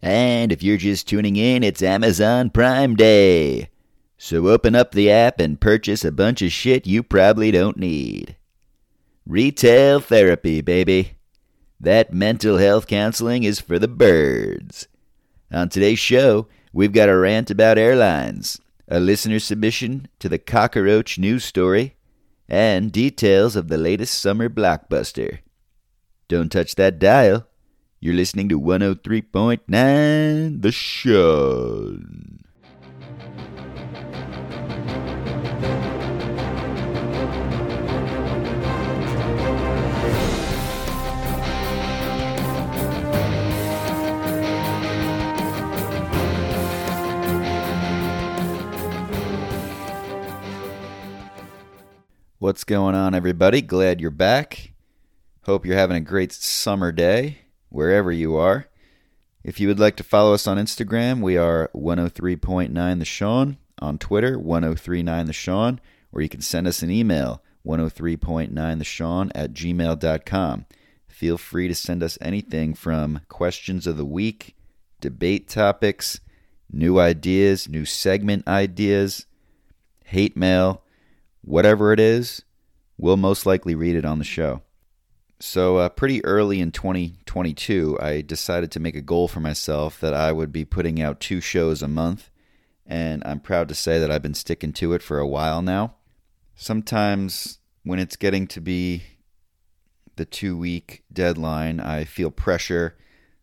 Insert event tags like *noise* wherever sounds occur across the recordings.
And if you're just tuning in, it's Amazon Prime Day. So open up the app and purchase a bunch of shit you probably don't need. Retail therapy, baby. That mental health counseling is for the birds. On today's show, we've got a rant about airlines, a listener submission to the cockroach news story, and details of the latest summer blockbuster. Don't touch that dial. You're listening to 103.9 The Show. Going on, everybody? Glad you're back. Hope you're having a great summer day wherever you are. If you would like to follow us on Instagram, we are 103.9 The Sean. On Twitter, 1039 The Sean. Or you can send us an email, 103.9 The Sean at gmail.com. Feel free to send us anything from questions of the week, debate topics, new ideas, new segment ideas, hate mail whatever it is, we'll most likely read it on the show. So, uh, pretty early in 2022, I decided to make a goal for myself that I would be putting out two shows a month, and I'm proud to say that I've been sticking to it for a while now. Sometimes, when it's getting to be the two week deadline, I feel pressure.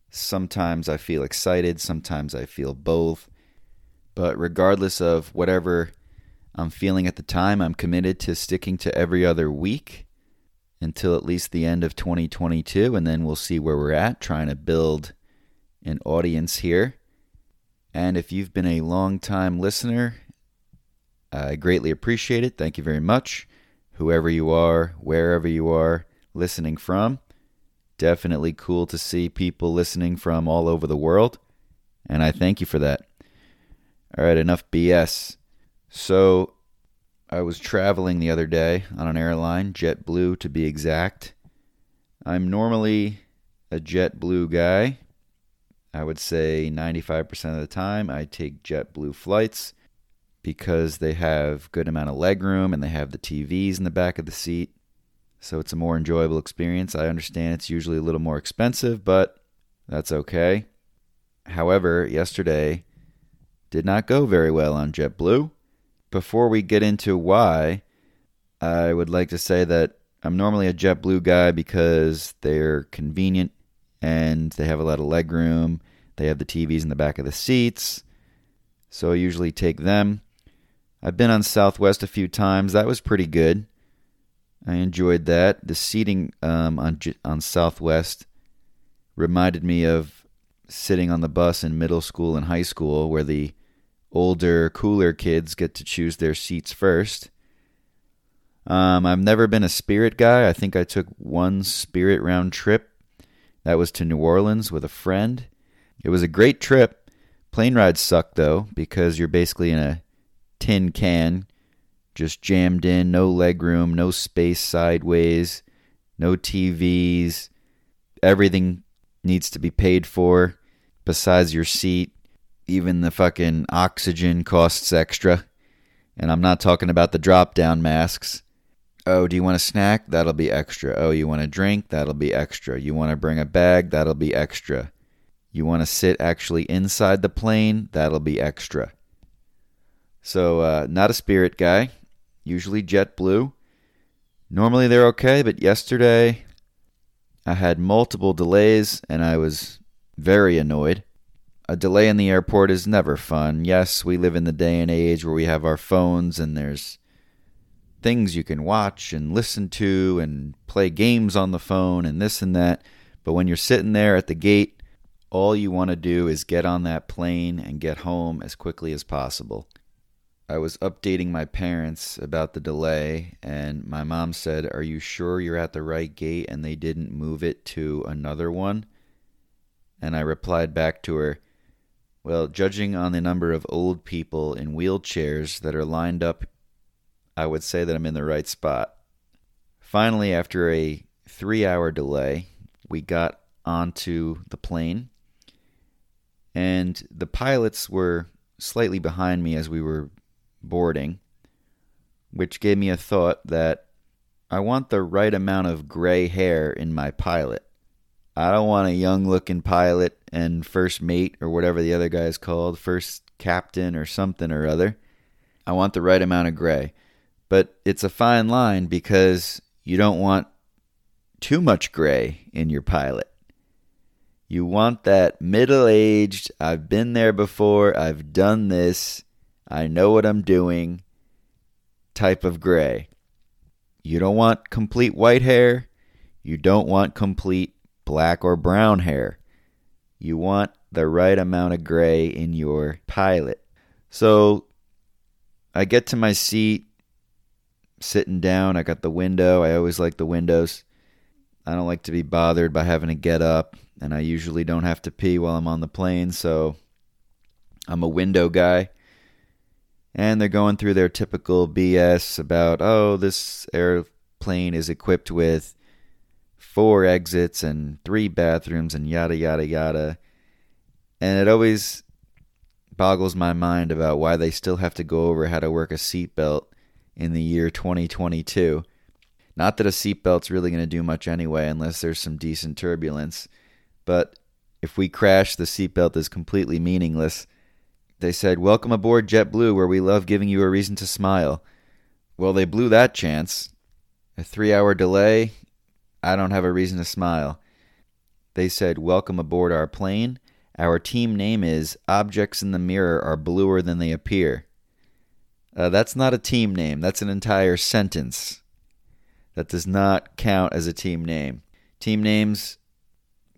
Sometimes I feel excited, sometimes I feel both. But regardless of whatever I'm feeling at the time. I'm committed to sticking to every other week until at least the end of 2022, and then we'll see where we're at, trying to build an audience here. And if you've been a long time listener, I greatly appreciate it. Thank you very much. Whoever you are, wherever you are listening from, definitely cool to see people listening from all over the world. And I thank you for that. All right, enough BS. So I was traveling the other day on an airline, JetBlue to be exact. I'm normally a JetBlue guy. I would say 95% of the time I take JetBlue flights because they have good amount of legroom and they have the TVs in the back of the seat. So it's a more enjoyable experience. I understand it's usually a little more expensive, but that's okay. However, yesterday did not go very well on JetBlue before we get into why, I would like to say that I'm normally a JetBlue guy because they're convenient and they have a lot of legroom. They have the TVs in the back of the seats. So I usually take them. I've been on Southwest a few times. That was pretty good. I enjoyed that. The seating um, on on Southwest reminded me of sitting on the bus in middle school and high school, where the older, cooler kids get to choose their seats first. Um, I've never been a Spirit guy. I think I took one Spirit round trip. That was to New Orleans with a friend. It was a great trip. Plane rides suck though because you're basically in a tin can, just jammed in, no leg room, no space sideways, no TVs. Everything needs to be paid for besides your seat. Even the fucking oxygen costs extra. And I'm not talking about the drop down masks. Oh, do you want a snack? That'll be extra. Oh, you want a drink? That'll be extra. You want to bring a bag? That'll be extra. You want to sit actually inside the plane? That'll be extra. So, uh, not a Spirit guy. Usually JetBlue. Normally they're okay, but yesterday I had multiple delays and I was very annoyed a delay in the airport is never fun. Yes, we live in the day and age where we have our phones and there's things you can watch and listen to and play games on the phone and this and that. But when you're sitting there at the gate, all you want to do is get on that plane and get home as quickly as possible. I was updating my parents about the delay, and my mom said, Are you sure you're at the right gate and they didn't move it to another one? And I replied back to her, well, judging on the number of old people in wheelchairs that are lined up, I would say that I'm in the right spot. Finally, after a three hour delay, we got onto the plane, and the pilots were slightly behind me as we were boarding, which gave me a thought that I want the right amount of gray hair in my pilot. I don't want a young looking pilot and first mate or whatever the other guy is called, first captain or something or other. I want the right amount of gray. But it's a fine line because you don't want too much gray in your pilot. You want that middle aged, I've been there before, I've done this, I know what I'm doing type of gray. You don't want complete white hair. You don't want complete black or brown hair. You want the right amount of gray in your pilot. So I get to my seat, sitting down. I got the window. I always like the windows. I don't like to be bothered by having to get up, and I usually don't have to pee while I'm on the plane, so I'm a window guy. And they're going through their typical BS about, oh, this airplane is equipped with four exits and three bathrooms and yada, yada, yada. And it always boggles my mind about why they still have to go over how to work a seatbelt in the year 2022 not that a seatbelt's really going to do much anyway, unless there's some decent turbulence. But if we crash, the seatbelt is completely meaningless. They said, Welcome aboard JetBlue, where we love giving you a reason to smile. Well, they blew that chance. A three hour delay, I don't have a reason to smile. They said, Welcome aboard our plane. Our team name is Objects in the Mirror Are Bluer Than They Appear. Uh, that's not a team name, that's an entire sentence. That does not count as a team name. Team names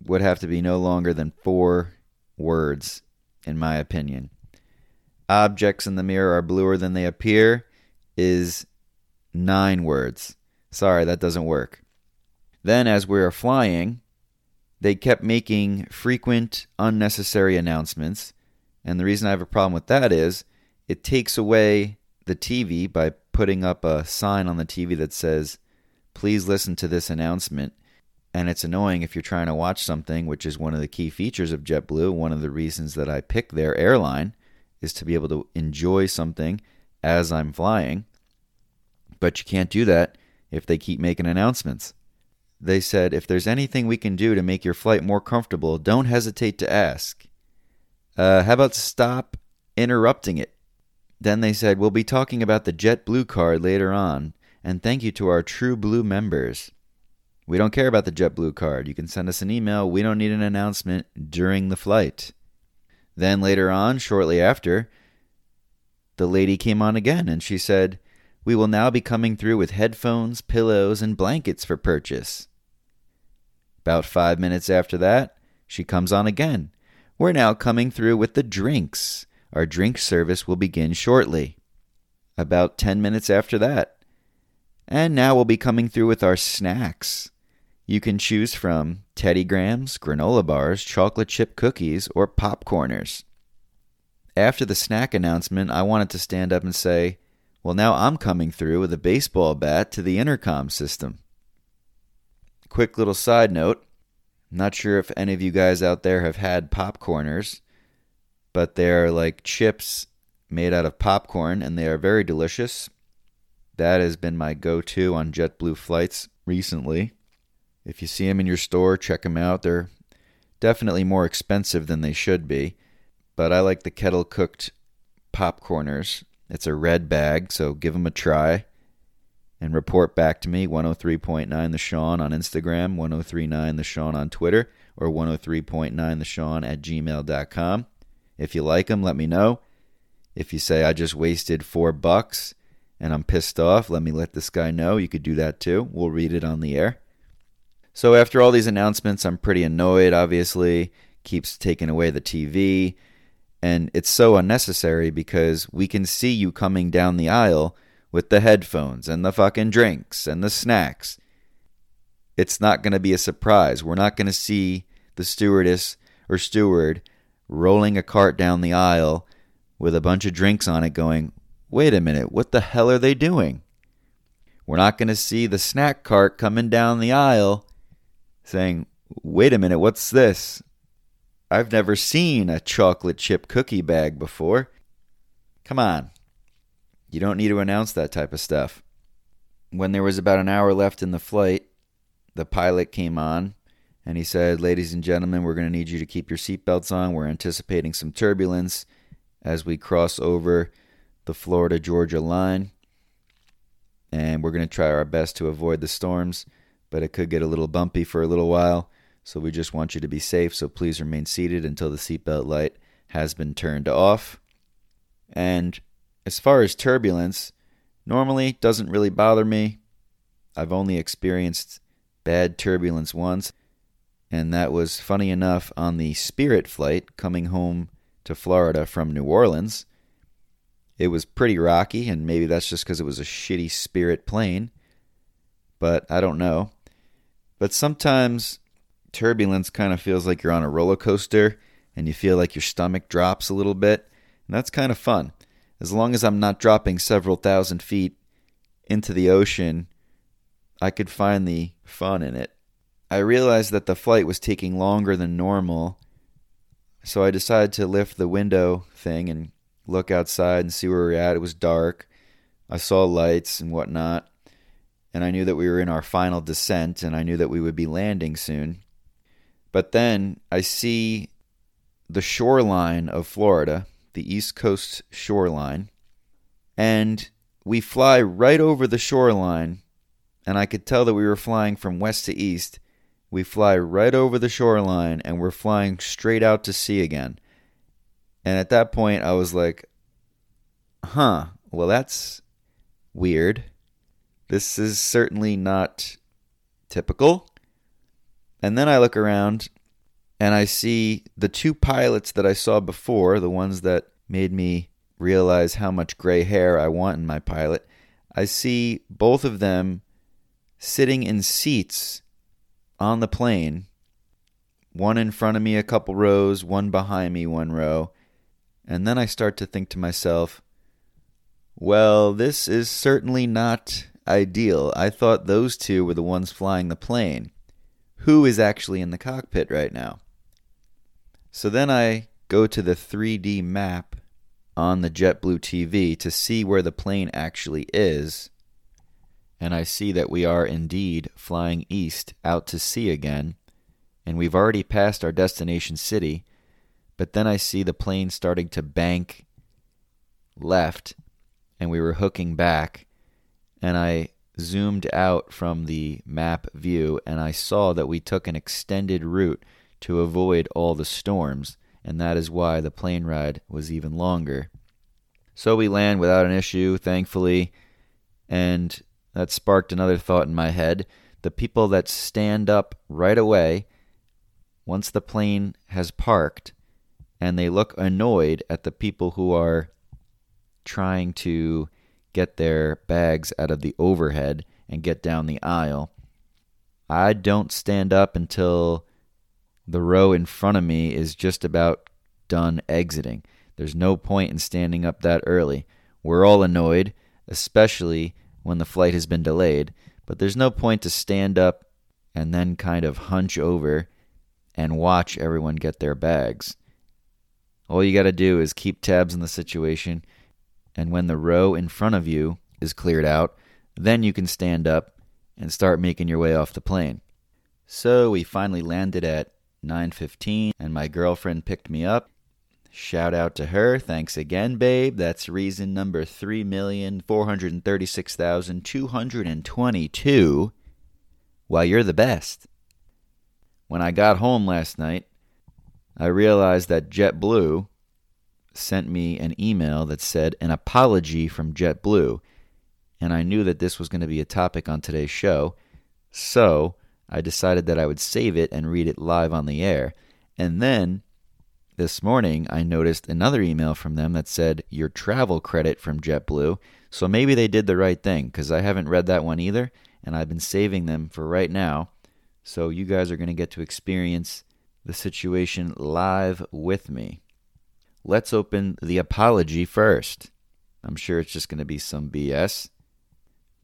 would have to be no longer than four words, in my opinion. Objects in the mirror are bluer than they appear is nine words. Sorry, that doesn't work. Then, as we were flying, they kept making frequent, unnecessary announcements. And the reason I have a problem with that is it takes away the TV by putting up a sign on the TV that says, please listen to this announcement. And it's annoying if you're trying to watch something, which is one of the key features of JetBlue. One of the reasons that I picked their airline is to be able to enjoy something as I'm flying. But you can't do that if they keep making announcements. They said, if there's anything we can do to make your flight more comfortable, don't hesitate to ask. Uh, how about stop interrupting it? Then they said, we'll be talking about the JetBlue card later on, and thank you to our True Blue members. We don't care about the JetBlue card. You can send us an email. We don't need an announcement during the flight. Then later on, shortly after, the lady came on again and she said, We will now be coming through with headphones, pillows, and blankets for purchase. About five minutes after that, she comes on again. We're now coming through with the drinks. Our drink service will begin shortly. About ten minutes after that, and now we'll be coming through with our snacks. You can choose from Teddy Grahams, granola bars, chocolate chip cookies, or popcorners. After the snack announcement, I wanted to stand up and say, Well, now I'm coming through with a baseball bat to the intercom system. Quick little side note not sure if any of you guys out there have had popcorners, but they're like chips made out of popcorn and they are very delicious. That has been my go to on JetBlue flights recently. If you see them in your store, check them out. They're definitely more expensive than they should be, but I like the kettle cooked popcorners. It's a red bag, so give them a try and report back to me 103.9 the Sean on Instagram, 1039 the Sean on Twitter, or 103.9 the Sean at gmail.com. If you like them, let me know. If you say I just wasted four bucks, and I'm pissed off, let me let this guy know. You could do that too. We'll read it on the air. So after all these announcements, I'm pretty annoyed, obviously. Keeps taking away the TV. And it's so unnecessary because we can see you coming down the aisle with the headphones and the fucking drinks and the snacks. It's not going to be a surprise. We're not going to see the stewardess or steward rolling a cart down the aisle with a bunch of drinks on it going, wait a minute, what the hell are they doing? We're not going to see the snack cart coming down the aisle saying, Wait a minute, what's this? I've never seen a chocolate chip cookie bag before. Come on. You don't need to announce that type of stuff. When there was about an hour left in the flight, the pilot came on and he said, Ladies and gentlemen, we're going to need you to keep your seatbelts on. We're anticipating some turbulence as we cross over the Florida Georgia line. And we're going to try our best to avoid the storms, but it could get a little bumpy for a little while. So we just want you to be safe. So please remain seated until the seatbelt light has been turned off. And as far as turbulence, normally doesn't really bother me. I've only experienced bad turbulence once, and that was funny enough on the Spirit flight coming home to Florida from New Orleans. It was pretty rocky, and maybe that's just because it was a shitty Spirit plane, but I don't know. But sometimes turbulence kind of feels like you're on a roller coaster and you feel like your stomach drops a little bit, and that's kind of fun. As long as I'm not dropping several thousand feet into the ocean, I could find the fun in it. I realized that the flight was taking longer than normal, so I decided to lift the window thing and look outside and see where we are at. It was dark. I saw lights and whatnot, and I knew that we were in our final descent, and I knew that we would be landing soon. But then I see the shoreline of Florida, the East Coast shoreline, and we fly right over the shoreline, and I could tell that we were flying from west to east we fly right over the shoreline and we're flying straight out to sea again. And at that point, I was like, huh, well, that's weird. This is certainly not typical. And then I look around and I see the two pilots that I saw before, the ones that made me realize how much gray hair I want in my pilot. I see both of them sitting in seats on the plane, one in front of me a couple rows, one behind me one row. And then I start to think to myself, well, this is certainly not ideal. I thought those two were the ones flying the plane. Who is actually in the cockpit right now? So then I go to the 3D map on the JetBlue TV to see where the plane actually is and I see that we are indeed flying east out to sea again, and we've already passed our destination city, but then I see the plane starting to bank left, and we were hooking back, and I zoomed out from the map view, and I saw that we took an extended route to avoid all the storms, and that is why the plane ride was even longer. So we land without an issue, thankfully, and that sparked another thought in my head. The people that stand up right away once the plane has parked and they look annoyed at the people who are trying to get their bags out of the overhead and get down the aisle. I don't stand up until the row in front of me is just about done exiting. There's no point in standing up that early. We're all annoyed, especially when the flight has been delayed, but there's no point to stand up and then kind of hunch over and watch everyone get their bags. All you got to do is keep tabs on the situation, and when the row in front of you is cleared out, then you can stand up and start making your way off the plane. So we finally landed at 9:15 and my girlfriend picked me up Shout out to her. Thanks again, babe. That's reason number 3,436,222. Why, you're the best. When I got home last night, I realized that JetBlue sent me an email that said an apology from JetBlue, and I knew that this was going to be a topic on today's show, so I decided that I would save it and read it live on the air. And then this morning, I noticed another email from them that said, Your travel credit from JetBlue. So maybe they did the right thing because I haven't read that one either, and I've been saving them for right now. So you guys are going to get to experience the situation live with me. Let's open the apology first. I'm sure it's just going to be some BS.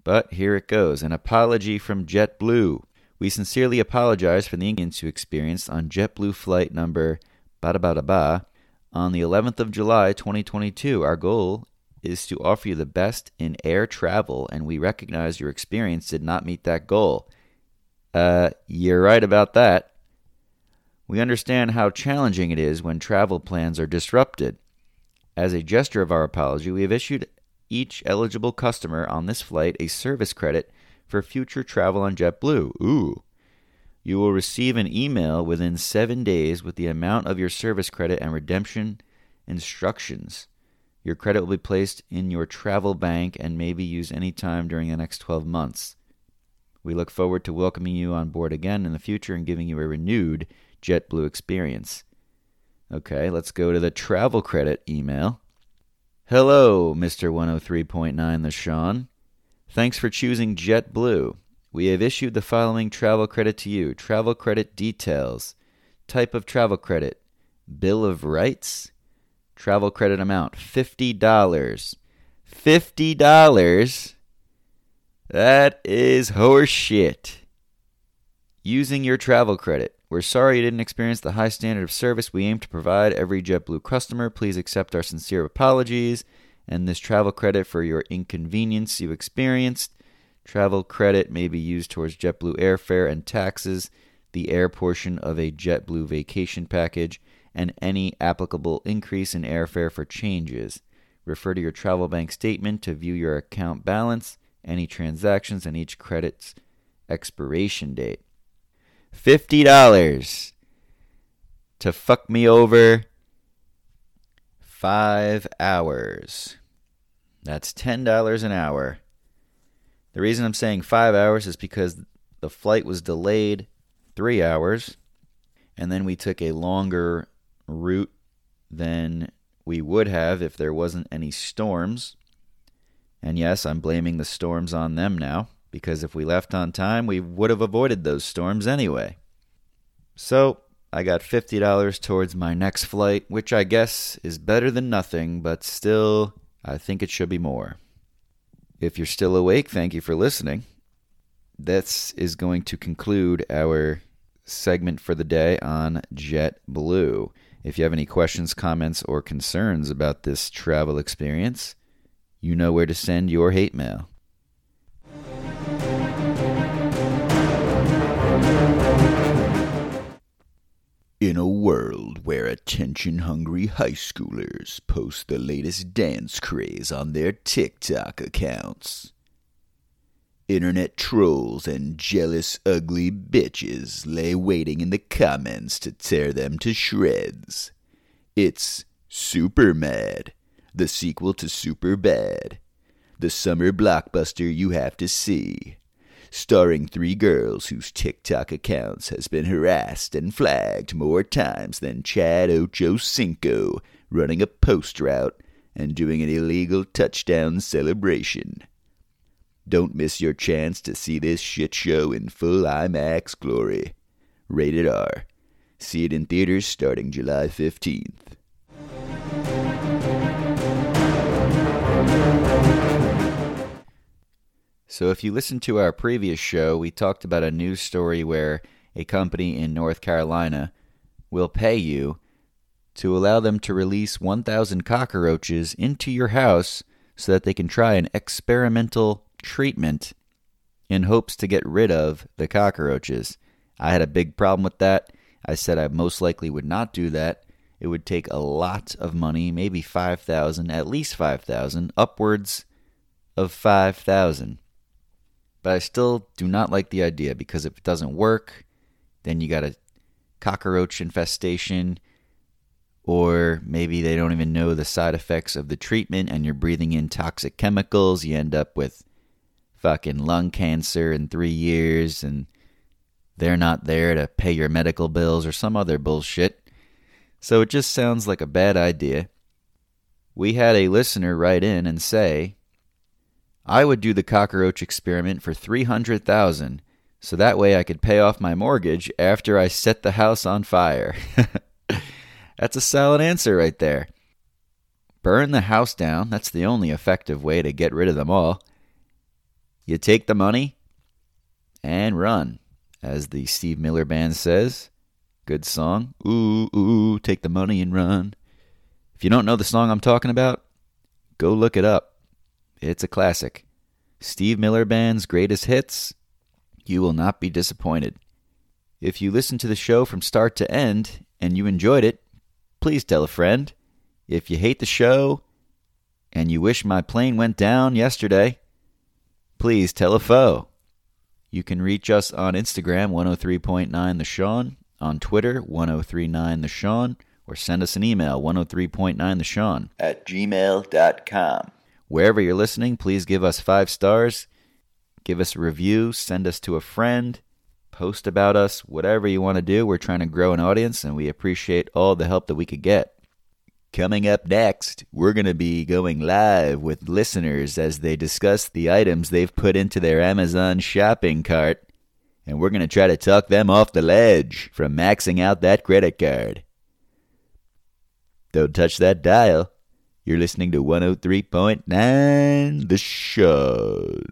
But here it goes an apology from JetBlue. We sincerely apologize for the inconvenience you experienced on JetBlue flight number ba ba ba on the 11th of July 2022. Our goal is to offer you the best in air travel, and we recognize your experience did not meet that goal. Uh, you're right about that. We understand how challenging it is when travel plans are disrupted. As a gesture of our apology, we have issued each eligible customer on this flight a service credit for future travel on JetBlue. Ooh. You will receive an email within seven days with the amount of your service credit and redemption instructions. Your credit will be placed in your travel bank and may be used anytime during the next 12 months. We look forward to welcoming you on board again in the future and giving you a renewed JetBlue experience. Okay, let's go to the travel credit email. Hello, Mr. 103.9 The Sean. Thanks for choosing JetBlue. We have issued the following travel credit to you. Travel credit details. Type of travel credit. Bill of rights. Travel credit amount $50. $50? That is horseshit. Using your travel credit. We're sorry you didn't experience the high standard of service we aim to provide every JetBlue customer. Please accept our sincere apologies and this travel credit for your inconvenience you experienced. Travel credit may be used towards JetBlue airfare and taxes, the air portion of a JetBlue vacation package, and any applicable increase in airfare for changes. Refer to your travel bank statement to view your account balance, any transactions, and each credit's expiration date. $50 to fuck me over five hours. That's $10 an hour. The reason I'm saying five hours is because the flight was delayed three hours, and then we took a longer route than we would have if there wasn't any storms. And yes, I'm blaming the storms on them now because if we left on time, we would have avoided those storms anyway. So, I got $50 towards my next flight, which I guess is better than nothing, but still, I think it should be more. If you're still awake, thank you for listening. This is going to conclude our segment for the day on JetBlue. If you have any questions, comments, or concerns about this travel experience, you know where to send your hate mail. In a world where attention hungry high schoolers post the latest dance craze on their TikTok accounts, internet trolls and jealous, ugly bitches lay waiting in the comments to tear them to shreds. It's Super Mad, the sequel to Super Bad, the summer blockbuster you have to see starring three girls whose TikTok accounts has been harassed and flagged more times than Chad Ochocinco running a post route and doing an illegal touchdown celebration. Don't miss your chance to see this shit show in full IMAX glory. Rated R. See it in theaters starting July 15th. So, if you listen to our previous show, we talked about a news story where a company in North Carolina will pay you to allow them to release 1,000 cockroaches into your house so that they can try an experimental treatment in hopes to get rid of the cockroaches. I had a big problem with that. I said I most likely would not do that. It would take a lot of money, maybe 5,000, at least 5,000, upwards of 5,000. But I still do not like the idea because if it doesn't work, then you got a cockroach infestation, or maybe they don't even know the side effects of the treatment and you're breathing in toxic chemicals. You end up with fucking lung cancer in three years and they're not there to pay your medical bills or some other bullshit. So it just sounds like a bad idea. We had a listener write in and say, I would do the cockroach experiment for 300,000 so that way I could pay off my mortgage after I set the house on fire. *laughs* That's a solid answer right there. Burn the house down. That's the only effective way to get rid of them all. You take the money and run, as the Steve Miller Band says. Good song. Ooh, ooh, take the money and run. If you don't know the song I'm talking about, go look it up. It's a classic. Steve Miller Band's greatest hits. You will not be disappointed. If you listen to the show from start to end and you enjoyed it, please tell a friend. If you hate the show and you wish my plane went down yesterday, please tell a foe. You can reach us on Instagram, 103.9 The Sean, on Twitter, 1039 The Sean, or send us an email, 103.9 The Sean, at gmail.com. Wherever you're listening, please give us five stars, give us a review, send us to a friend, post about us, whatever you want to do. We're trying to grow an audience, and we appreciate all the help that we could get. Coming up next, we're going to be going live with listeners as they discuss the items they've put into their Amazon shopping cart, and we're going to try to talk them off the ledge from maxing out that credit card. Don't touch that dial. You're listening to 103.9 The Sean.